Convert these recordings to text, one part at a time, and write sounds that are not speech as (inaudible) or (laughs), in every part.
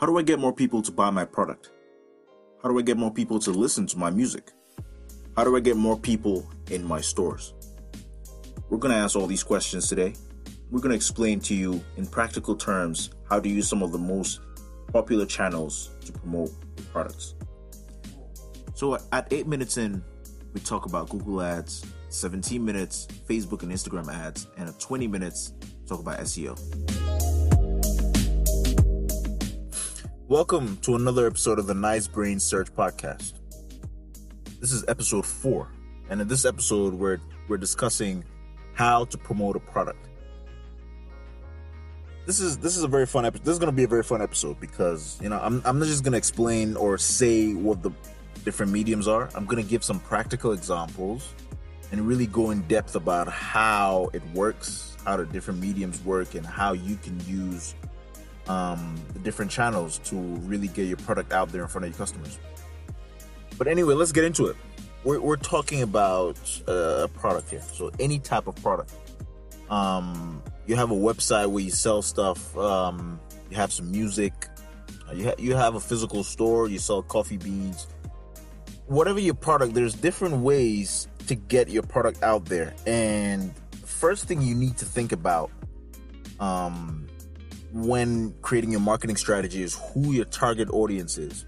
How do I get more people to buy my product? How do I get more people to listen to my music? How do I get more people in my stores? We're going to ask all these questions today. We're going to explain to you in practical terms how to use some of the most popular channels to promote products. So, at 8 minutes in, we talk about Google Ads, 17 minutes Facebook and Instagram ads, and at 20 minutes, talk about SEO. Welcome to another episode of the Nicebrains Search Podcast. This is episode four, and in this episode, we're we're discussing how to promote a product. This is this is a very fun episode. This is going to be a very fun episode because you know I'm I'm not just going to explain or say what the different mediums are. I'm going to give some practical examples and really go in depth about how it works, how the different mediums work, and how you can use um, the different channels to really get your product out there in front of your customers. But anyway, let's get into it. We're, we're talking about uh, a product here. So, any type of product. Um, you have a website where you sell stuff, um, you have some music, uh, you, ha- you have a physical store, you sell coffee beans. Whatever your product, there's different ways to get your product out there. And first thing you need to think about um, when creating your marketing strategy is who your target audience is.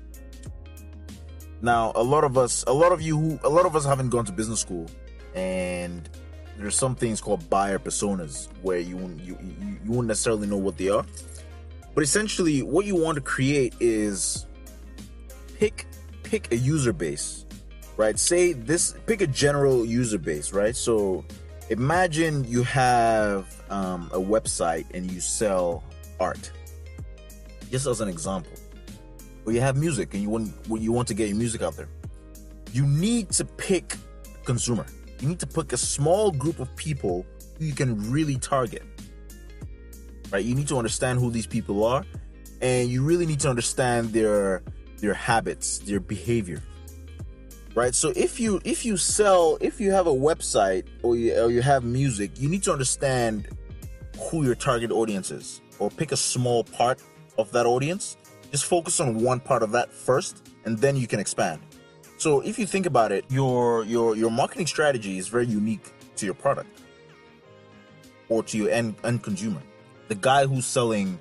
Now, a lot of us, a lot of you who, a lot of us haven't gone to business school, and there's some things called buyer personas where you you you, you won't necessarily know what they are. But essentially, what you want to create is pick pick a user base, right? Say this, pick a general user base, right? So imagine you have um, a website and you sell art. Just as an example, or you have music and you want you want to get your music out there. You need to pick consumer. You need to pick a small group of people who you can really target. Right? You need to understand who these people are, and you really need to understand their their habits, their behavior. Right? So if you if you sell, if you have a website or you, or you have music, you need to understand who your target audience is or pick a small part of that audience. Just focus on one part of that first, and then you can expand. So if you think about it, your your your marketing strategy is very unique to your product or to your end, end consumer. The guy who's selling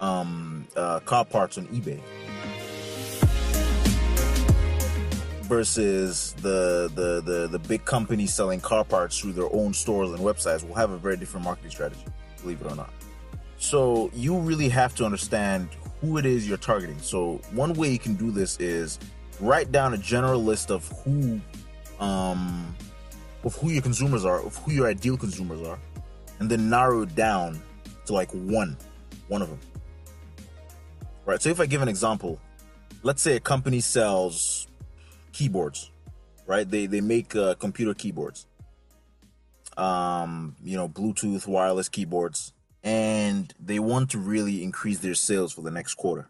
um, uh, car parts on eBay versus the, the the the big companies selling car parts through their own stores and websites will have a very different marketing strategy. Believe it or not. So you really have to understand who it is you're targeting. So one way you can do this is write down a general list of who um of who your consumers are, of who your ideal consumers are, and then narrow it down to like one, one of them. Right. So if I give an example, let's say a company sells keyboards, right? They they make uh, computer keyboards. Um, you know, Bluetooth wireless keyboards and they want to really increase their sales for the next quarter.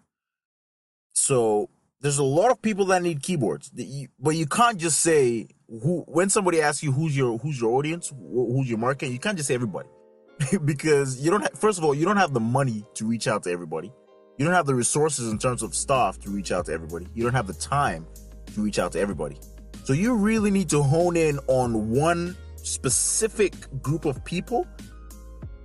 So there's a lot of people that need keyboards, but you can't just say who. When somebody asks you who's your who's your audience, who's your market, you can't just say everybody, (laughs) because you don't. Have, first of all, you don't have the money to reach out to everybody. You don't have the resources in terms of staff to reach out to everybody. You don't have the time to reach out to everybody. So you really need to hone in on one specific group of people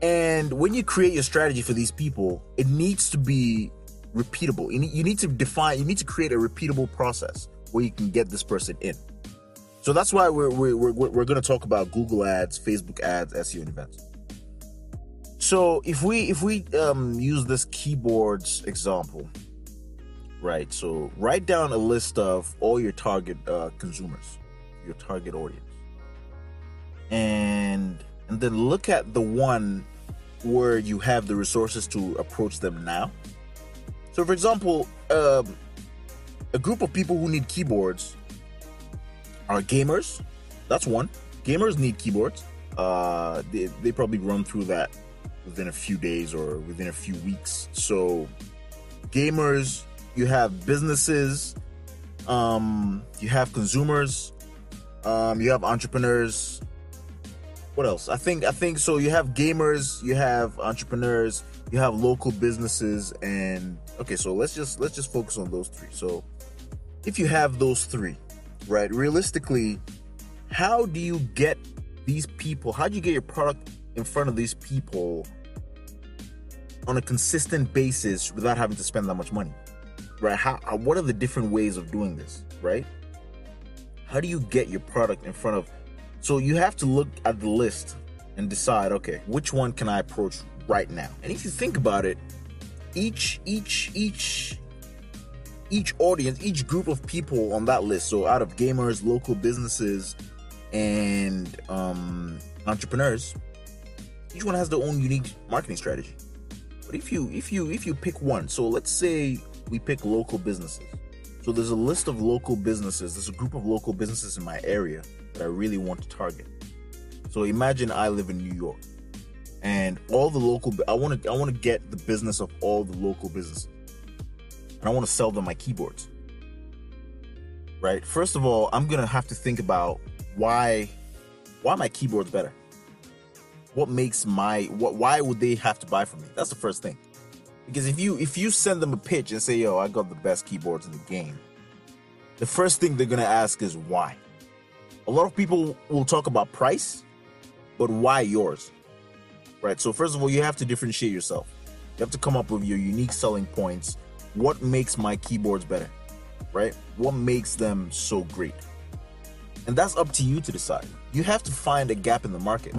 and when you create your strategy for these people, it needs to be repeatable. You need, you need to define, you need to create a repeatable process where you can get this person in. So that's why we're, we're, we're, we're going to talk about Google ads, Facebook ads, SEO and events. So if we if we um, use this keyboards example, right? So write down a list of all your target uh, consumers, your target audience, and and then look at the one where you have the resources to approach them now. So, for example, um, a group of people who need keyboards are gamers. That's one. Gamers need keyboards. Uh, they, they probably run through that within a few days or within a few weeks. So, gamers, you have businesses, um, you have consumers, um, you have entrepreneurs, what else? I think I think so. You have gamers, you have entrepreneurs, you have local businesses and okay so let's just let's just focus on those three so if you have those three right realistically how do you get these people how do you get your product in front of these people on a consistent basis without having to spend that much money right how uh, what are the different ways of doing this right how do you get your product in front of so you have to look at the list and decide okay which one can i approach right now. And if you think about it, each each each each audience, each group of people on that list, so out of gamers, local businesses, and um, entrepreneurs, each one has their own unique marketing strategy. But if you if you if you pick one, so let's say we pick local businesses. So there's a list of local businesses. There's a group of local businesses in my area that I really want to target. So imagine I live in New York and all the local i want to i want to get the business of all the local businesses and i want to sell them my keyboards. Right? First of all i'm gonna have to think about why why my keyboards better. What makes my what why would they have to buy from me? That's the first thing. Because if you if you send them a pitch and say yo i got the best keyboards in the game the first thing they're gonna ask is why a lot of people will talk about price but why yours right? So first of all, you have to differentiate yourself. You have to come up with your unique selling points. What makes my keyboards better, right? What makes them so great? And that's up to you to decide. You have to find a gap in the market.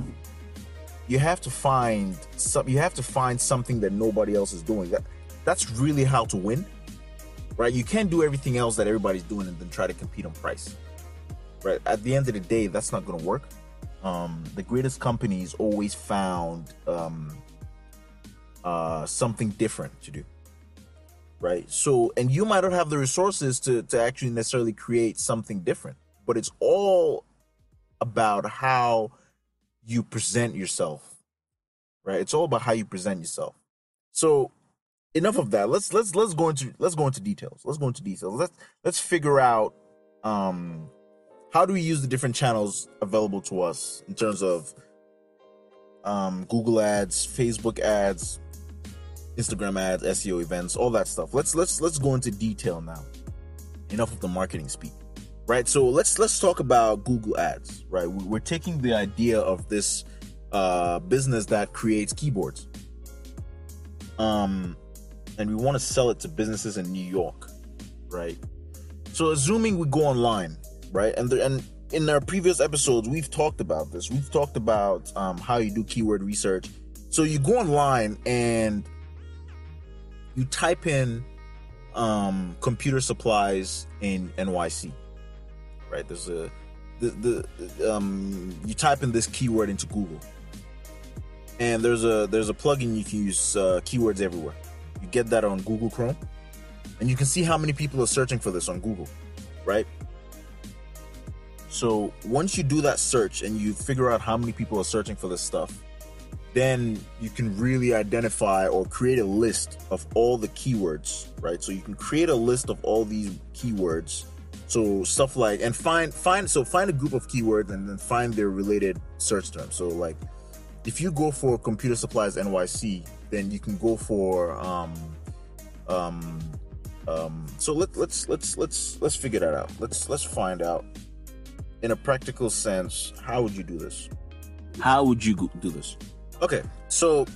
You have to find some. You have to find something that nobody else is doing. That that's really how to win, right? You can't do everything else that everybody's doing and then try to compete on price, right? At the end of the day, that's not going to work. Um, the greatest companies always found um, uh, something different to do right? So and you might not have the resources to to actually necessarily create something different but it's all about how you present yourself right? It's all about how you present yourself. So enough of that. Let's let's let's go into let's go into details. Let's go into details. Let's let's figure out um how do we use the different channels available to us in terms of um, Google ads, Facebook ads, Instagram ads, SEO events, all that stuff. Let's let's let's go into detail now. Enough of the marketing speak. Right? So let's let's talk about Google ads, right? We're taking the idea of this uh, business that creates keyboards. Um and we want to sell it to businesses in New York, right? So assuming we go online right? And and in our previous episodes, we've talked about this. We've talked about um, how you do keyword research. So you go online and you type in um, computer supplies in NYC, right? There's a the, the um, you type in this keyword into Google, and there's a there's a plugin you can use uh, keywords everywhere. You get that on Google Chrome, and you can see how many people are searching for this on Google, right? So once you do that search and you figure out how many people are searching for this stuff, then you can really identify or create a list of all the keywords, right? So you can create a list of all these keywords. So stuff like and find find so find a group of keywords and then find their related search terms. So like if you go for computer supplies NYC, then you can go for um um um so let, let's let's let's let's figure that out. Let's let's find out in a practical sense, how would you do this? How would you do this? Okay, so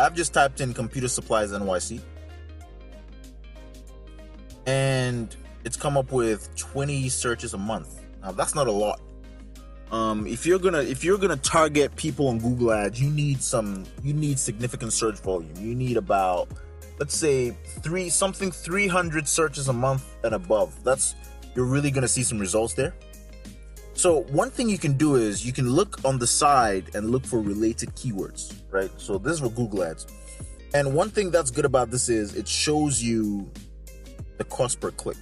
I've just typed in computer supplies NYC and it's come up with 20 searches a month. Now that's not a lot. Um, if you're gonna if you're gonna target people on Google Ads, you need some you need significant search volume. You need about let's say three something 300 searches a month and above. That's you're really gonna see some results there. So one thing you can do is you can look on the side and look for related keywords, right? So this is for Google Ads. And one thing that's good about this is it shows you the cost per click.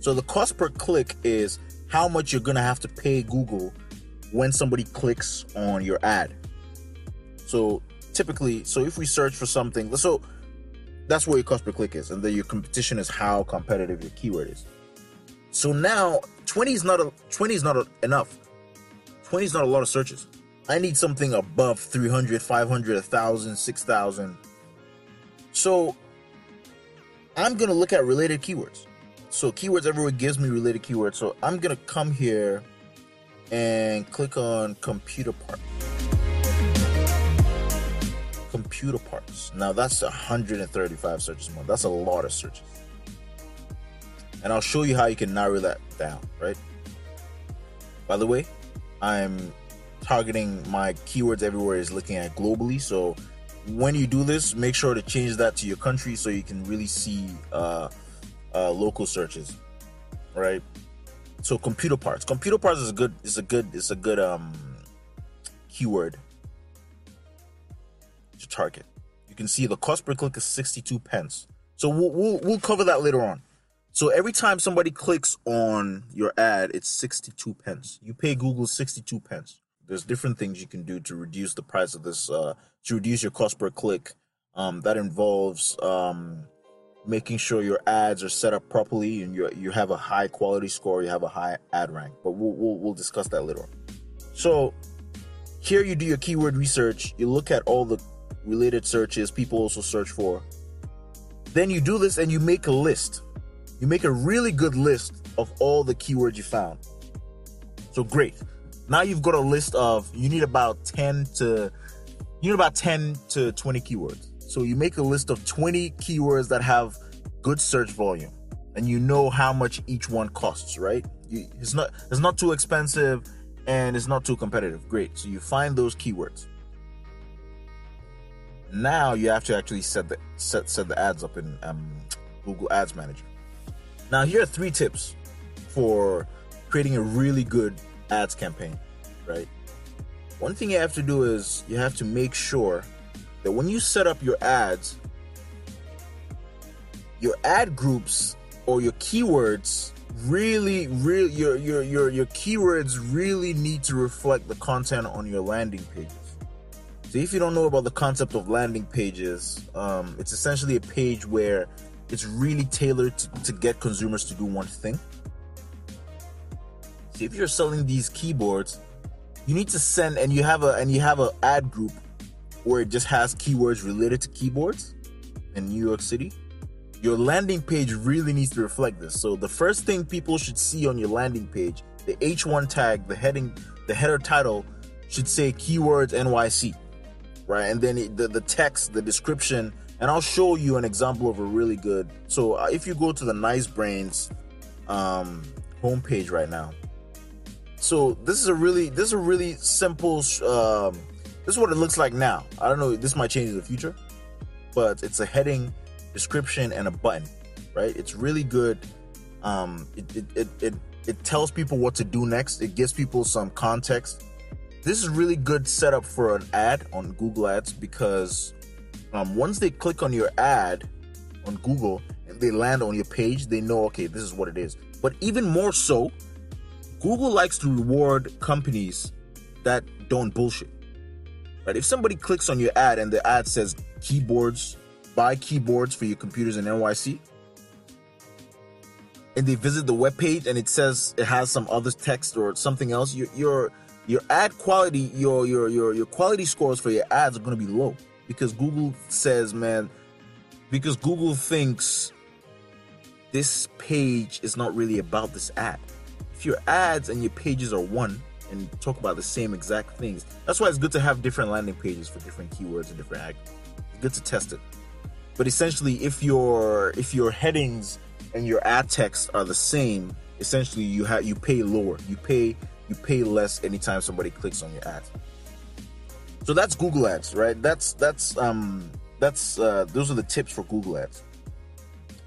So the cost per click is how much you're going to have to pay Google when somebody clicks on your ad. So typically, so if we search for something, so that's where your cost per click is, and then your competition is how competitive your keyword is. So now 20 is not a 20 is not a, enough. 20 is not a lot of searches. I need something above 300, 500, 1000, 6000 So I'm gonna look at related keywords. So keywords everywhere gives me related keywords. So I'm gonna come here and click on computer part. Computer parts. Now that's 135 searches a month. That's a lot of searches. And I'll show you how you can narrow that down, right? By the way, I'm targeting my keywords everywhere is looking at globally. So when you do this, make sure to change that to your country so you can really see uh, uh, local searches, right? So computer parts. Computer parts is a good. Is a good. Is a good um keyword to target. You can see the cost per click is 62 pence. So we'll, we'll, we'll cover that later on. So every time somebody clicks on your ad, it's 62 pence. You pay Google 62 pence. There's different things you can do to reduce the price of this, uh, to reduce your cost per click. Um, that involves um, making sure your ads are set up properly and you you have a high quality score, you have a high ad rank. But we'll we'll, we'll discuss that later. So here you do your keyword research. You look at all the related searches people also search for. Then you do this and you make a list. You make a really good list of all the keywords you found. So great. Now you've got a list of you need about 10 to you need about 10 to 20 keywords. So you make a list of 20 keywords that have good search volume and you know how much each one costs, right? It's not it's not too expensive and it's not too competitive. Great. So you find those keywords. Now you have to actually set the set set the ads up in um, Google Ads Manager. Now here are three tips for creating a really good ads campaign, right? One thing you have to do is you have to make sure that when you set up your ads, your ad groups or your keywords really really your your your your keywords really need to reflect the content on your landing pages. So if you don't know about the concept of landing pages, um, it's essentially a page where it's really tailored to, to get consumers to do one thing. So if you're selling these keyboards, you need to send and you have a and you have a ad group where it just has keywords related to keyboards in New York City. Your landing page really needs to reflect this. So the first thing people should see on your landing page, the H1 tag, the heading, the header title should say keywords NYC right? And then the, the text, the description, and I'll show you an example of a really good. So uh, if you go to the Nicebrains um, homepage right now, so this is a really this is a really simple. Um, this is what it looks like now. I don't know. This might change in the future, but it's a heading, description, and a button. Right? It's really good. Um, it, it, it, it it tells people what to do next. It gives people some context this is really good setup for an ad on Google Ads because um, once they click on your ad on Google and they land on your page, they know, okay, this is what it is. But even more so, Google likes to reward companies that don't bullshit. Right? If somebody clicks on your ad and the ad says keyboards, buy keyboards for your computers in NYC, and they visit the web page and it says it has some other text or something else, you're, you're your ad quality, your your your your quality scores for your ads are going to be low because Google says, man, because Google thinks this page is not really about this ad. If your ads and your pages are one and talk about the same exact things, that's why it's good to have different landing pages for different keywords and different ads. Good to test it. But essentially, if your if your headings and your ad text are the same, essentially you have you pay lower. You pay you pay less anytime somebody clicks on your ad. So that's Google Ads, right? That's that's um that's uh, those are the tips for Google Ads.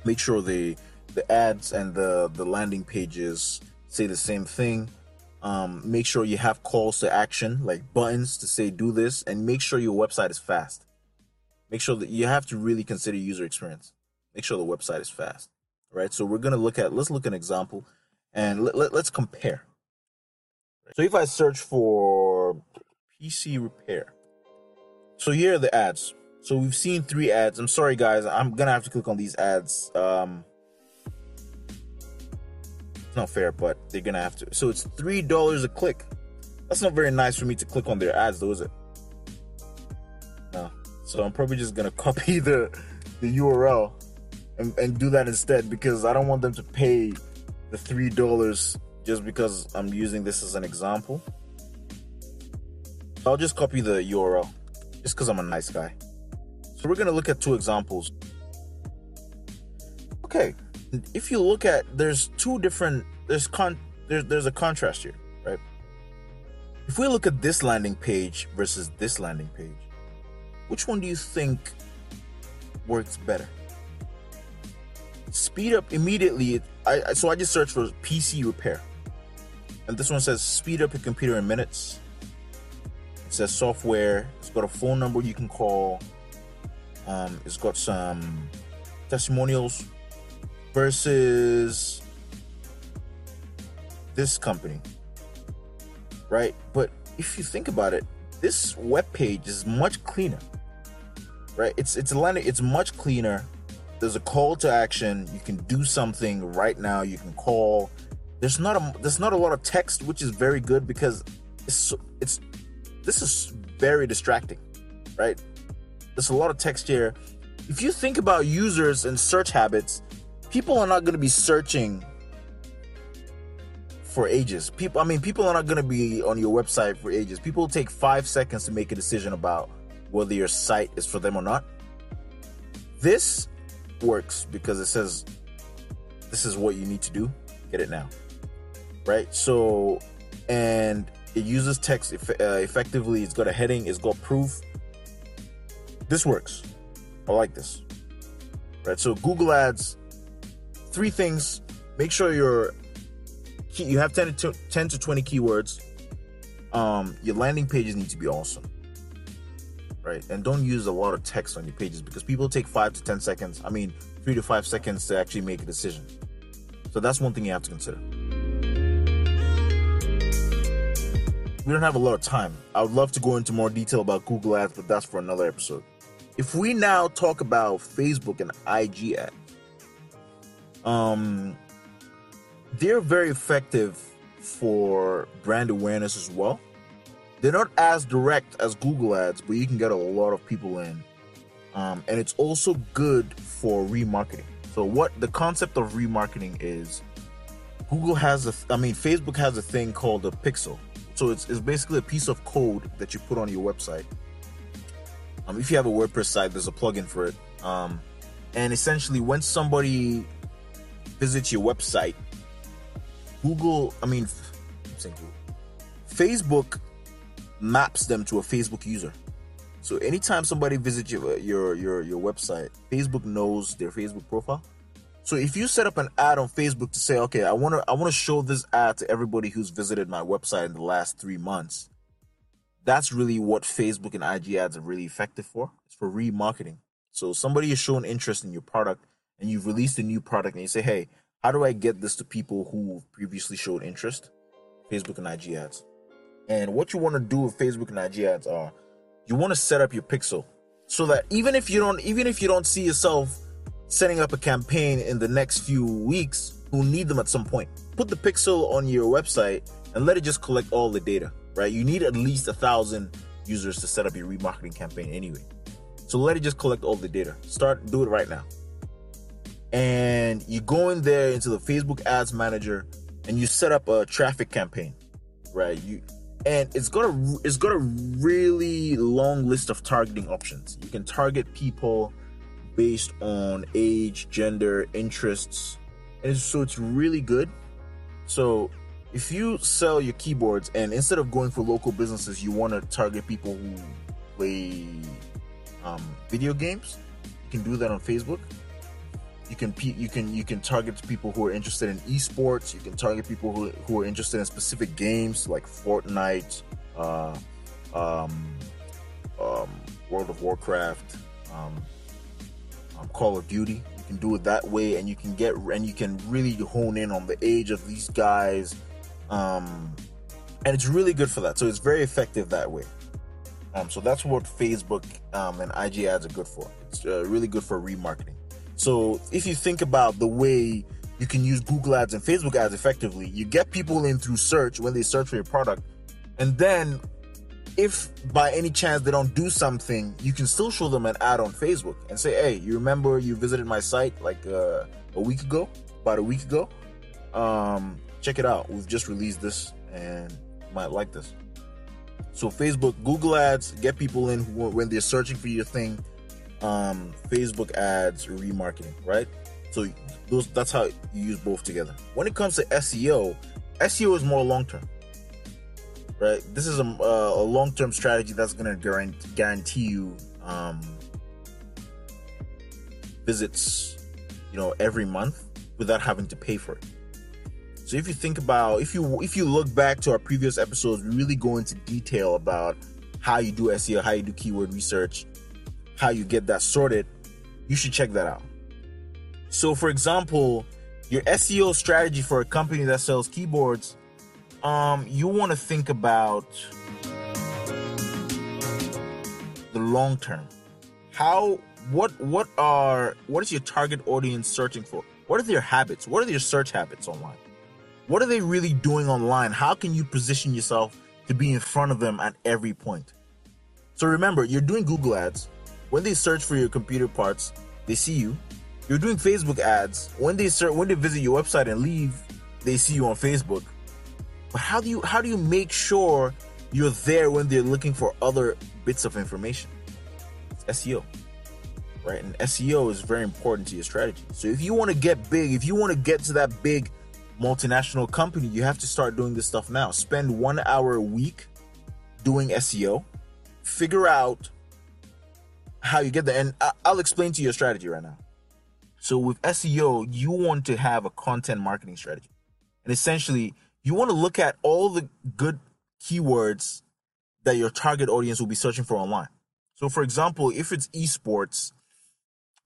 Make sure the the ads and the the landing pages say the same thing. Um, make sure you have calls to action like buttons to say do this, and make sure your website is fast. Make sure that you have to really consider user experience. Make sure the website is fast, right? So we're gonna look at let's look at an example, and let, let, let's compare so if I search for PC repair, so here are the ads. So we've seen three ads. I'm sorry, guys. I'm gonna have to click on these ads. Um, it's not fair, but they're gonna have to. So it's three dollars a click. That's not very nice for me to click on their ads, though, is it? No. So I'm probably just gonna (laughs) copy the the URL and, and do that instead because I don't want them to pay the three dollars just because I'm using this as an example. I'll just copy the URL just because I'm a nice guy. So we're gonna look at two examples. Okay, if you look at there's two different there's con there's there's a contrast here, right? If we look at this landing page versus this landing page, which one do you think works better? Speed up immediately. I so I just searched for PC repair, and this one says speed up your computer in minutes. Says software. It's got a phone number you can call. Um, it's got some testimonials versus this company, right? But if you think about it, this web page is much cleaner, right? It's it's it's much cleaner there's a call to action. You can do something right now. You can call. There's not a there's not a lot of text, which is very good because it's it's this is very distracting, right? There's a lot of text here. If you think about users and search habits, people are not going to be searching for ages. People, I mean, people are not going to be on your website for ages. People take five seconds to make a decision about whether your site is for them or not. This works because it says this is what you need to do. Get it now. Right? So, and it uses text eff- uh, effectively. It's got a heading, it's got proof. This works. I like this. Right? So, Google Ads, three things. Make sure you're you have 10 to 10 to 20 keywords. Um, your landing pages need to be awesome right? And don't use a lot of text on your pages because people take five to 10 seconds, I mean, three to five seconds to actually make a decision. So that's one thing you have to consider. We don't have a lot of time. I would love to go into more detail about Google Ads, but that's for another episode. If we now talk about Facebook and IG ads, um, they're very effective for brand awareness as well. They're not as direct as Google Ads, but you can get a lot of people in. Um, and it's also good for remarketing. So, what the concept of remarketing is Google has a, I mean, Facebook has a thing called a pixel. So, it's, it's basically a piece of code that you put on your website. Um, if you have a WordPress site, there's a plugin for it. Um, and essentially, when somebody visits your website, Google, I mean, Google, Facebook maps them to a Facebook user. So anytime somebody visits your your your, your website, Facebook knows their Facebook profile. So if you set up an ad on Facebook to say, okay, I want to I want to show this ad to everybody who's visited my website in the last three months, that's really what Facebook and IG ads are really effective for. It's for remarketing. So somebody is showing interest in your product, and you've released a new product, and you say, hey, how do I get this to people who previously showed interest? Facebook and IG ads. And what you want to do with Facebook and IG ads are you want to set up your pixel so that even if you don't even if you don't see yourself setting up a campaign in the next few weeks, who need them at some point. Put the pixel on your website and let it just collect all the data, right? You need at least a thousand users to set up your remarketing campaign anyway. So let it just collect all the data. Start do it right now. And you go in there into the Facebook ads manager and you set up a traffic campaign, right? You and it's got a it's got a really long list of targeting options. You can target people based on age, gender, interests, and so it's really good. So if you sell your keyboards and instead of going for local businesses, you want to target people who play um, video games, you can do that on Facebook you can you can you can target people who are interested in esports. You can target people who, who are interested in specific games like Fortnite, uh, um, um, World of Warcraft, um, Call of Duty. You can do it that way, and you can get and you can really hone in on the age of these guys, um, and it's really good for that. So it's very effective that way. Um, so that's what Facebook um, and IG ads are good for. It's uh, really good for remarketing. So if you think about the way you can use Google Ads and Facebook ads effectively, you get people in through search when they search for your product, and then if by any chance they don't do something, you can still show them an ad on Facebook and say, "Hey, you remember you visited my site like uh, a week ago, about a week ago? Um, check it out. We've just released this, and you might like this." So Facebook, Google Ads, get people in when they're searching for your thing. Um, Facebook ads, remarketing, right? So those that's how you use both together. When it comes to SEO, SEO is more long term right? This is a, a long term strategy that's going to guarantee you um, visits, you know, every month without having to pay for it. So if you think about if you if you look back to our previous episodes, we really go into detail about how you do SEO, how you do keyword research, how you get that sorted. You should check that out. So for example, your SEO strategy for a company that sells keyboards um, you want to think about the long term. How what what are what is your target audience searching for? What are their habits? What are their search habits online? What are they really doing online? How can you position yourself to be in front of them at every point? So remember, you're doing Google ads. When they search for your computer parts, they see you. You're doing Facebook ads. When they search, when they visit your website and leave, they see you on Facebook. But how do you how do you make sure you're there when they're looking for other bits of information? It's SEO. Right? And SEO is very important to your strategy. So if you want to get big, if you want to get to that big multinational company, you have to start doing this stuff now. Spend one hour a week doing SEO. Figure out how you get there. And I'll explain to you your strategy right now. So with SEO, you want to have a content marketing strategy. And essentially, you want to look at all the good keywords that your target audience will be searching for online. So for example, if it's esports,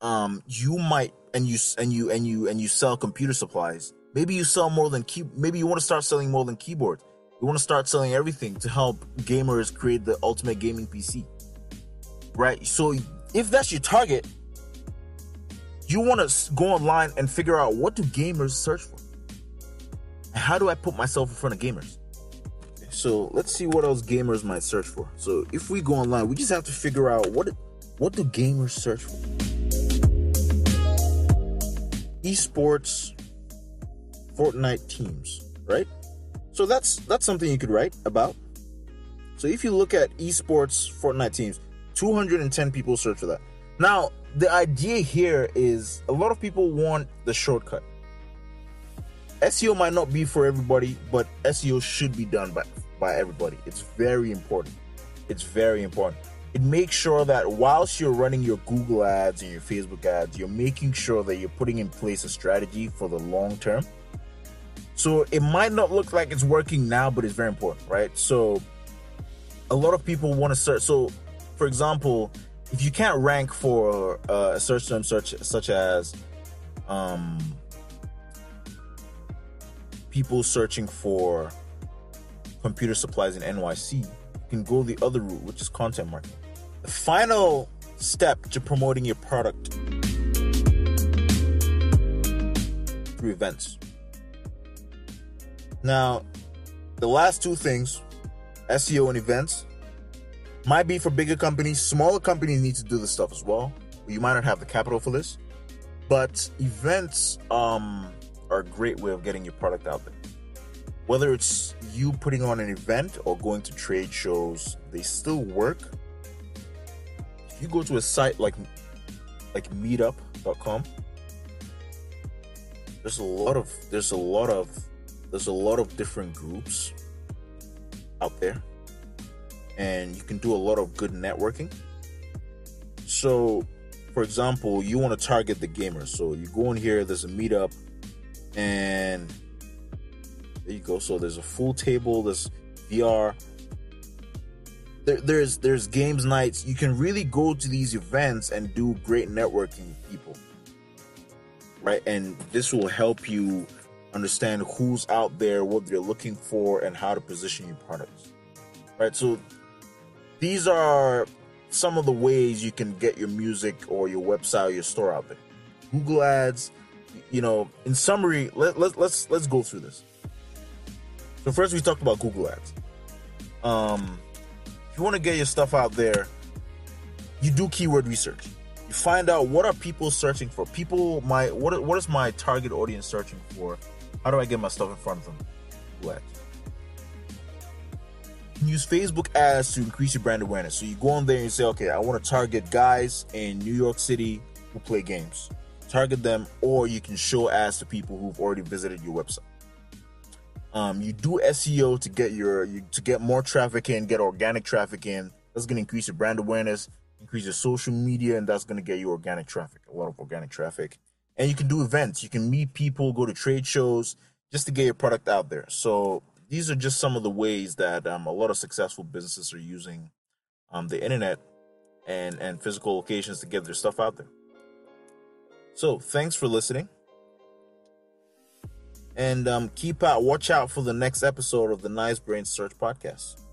um, you might and you and you and you and you sell computer supplies. Maybe you sell more than key. Maybe you want to start selling more than keyboards. You want to start selling everything to help gamers create the ultimate gaming PC. Right. So if that's your target, you want to go online and figure out what do gamers search for how do I put myself in front of gamers? So let's see what else gamers might search for. So if we go online, we just have to figure out what what do gamers search for. Esports, Fortnite teams, right? So that's that's something you could write about. So if you look at esports Fortnite teams, 210 people search for that. Now, the idea here is a lot of people want the shortcut. SEO might not be for everybody, but SEO should be done by, by everybody. It's very important. It's very important. It makes sure that whilst you're running your Google ads and your Facebook ads, you're making sure that you're putting in place a strategy for the long term. So it might not look like it's working now, but it's very important, right? So a lot of people want to search. So, for example, if you can't rank for uh, a search term such such as um, people searching for computer supplies in NYC, you can go the other route, which is content marketing. The final step to promoting your product through events. Now, the last two things, SEO and events, might be for bigger companies. Smaller companies need to do this stuff as well. You might not have the capital for this, but events um, are a great way of getting your product out there. Whether it's you putting on an event or going to trade shows, they still work. If you go to a site like like meetup.com, there's a lot of there's a lot of there's a lot of different groups out there and you can do a lot of good networking. So, for example, you want to target the gamers. So you go in here, there's a meetup, and there you go. So there's a full table. There's VR. There, there's there's games nights. You can really go to these events and do great networking with people, right? And this will help you understand who's out there, what they're looking for, and how to position your products, right? So these are some of the ways you can get your music or your website or your store out there. Google Ads, you know, in summary, let, let, let's let's go through this. So first we talked about Google Ads. Um, if you want to get your stuff out there, you do keyword research. You find out what are people searching for. People, my what what is my target audience searching for? How do I get my stuff in front of them? What? Use Facebook ads to increase your brand awareness. So you go on there and you say, okay, I want to target guys in New York City who play games. Target them, or you can show ads to people who've already visited your website. Um, you do SEO to get your you, to get more traffic in, get organic traffic in. That's going to increase your brand awareness, increase your social media, and that's going to get you organic traffic, a lot of organic traffic. And you can do events. You can meet people, go to trade shows, just to get your product out there. So these are just some of the ways that um, a lot of successful businesses are using um, the internet and and physical locations to get their stuff out there. So thanks for listening and um, keep out, watch out for the next episode of the Nicebrains Search podcast.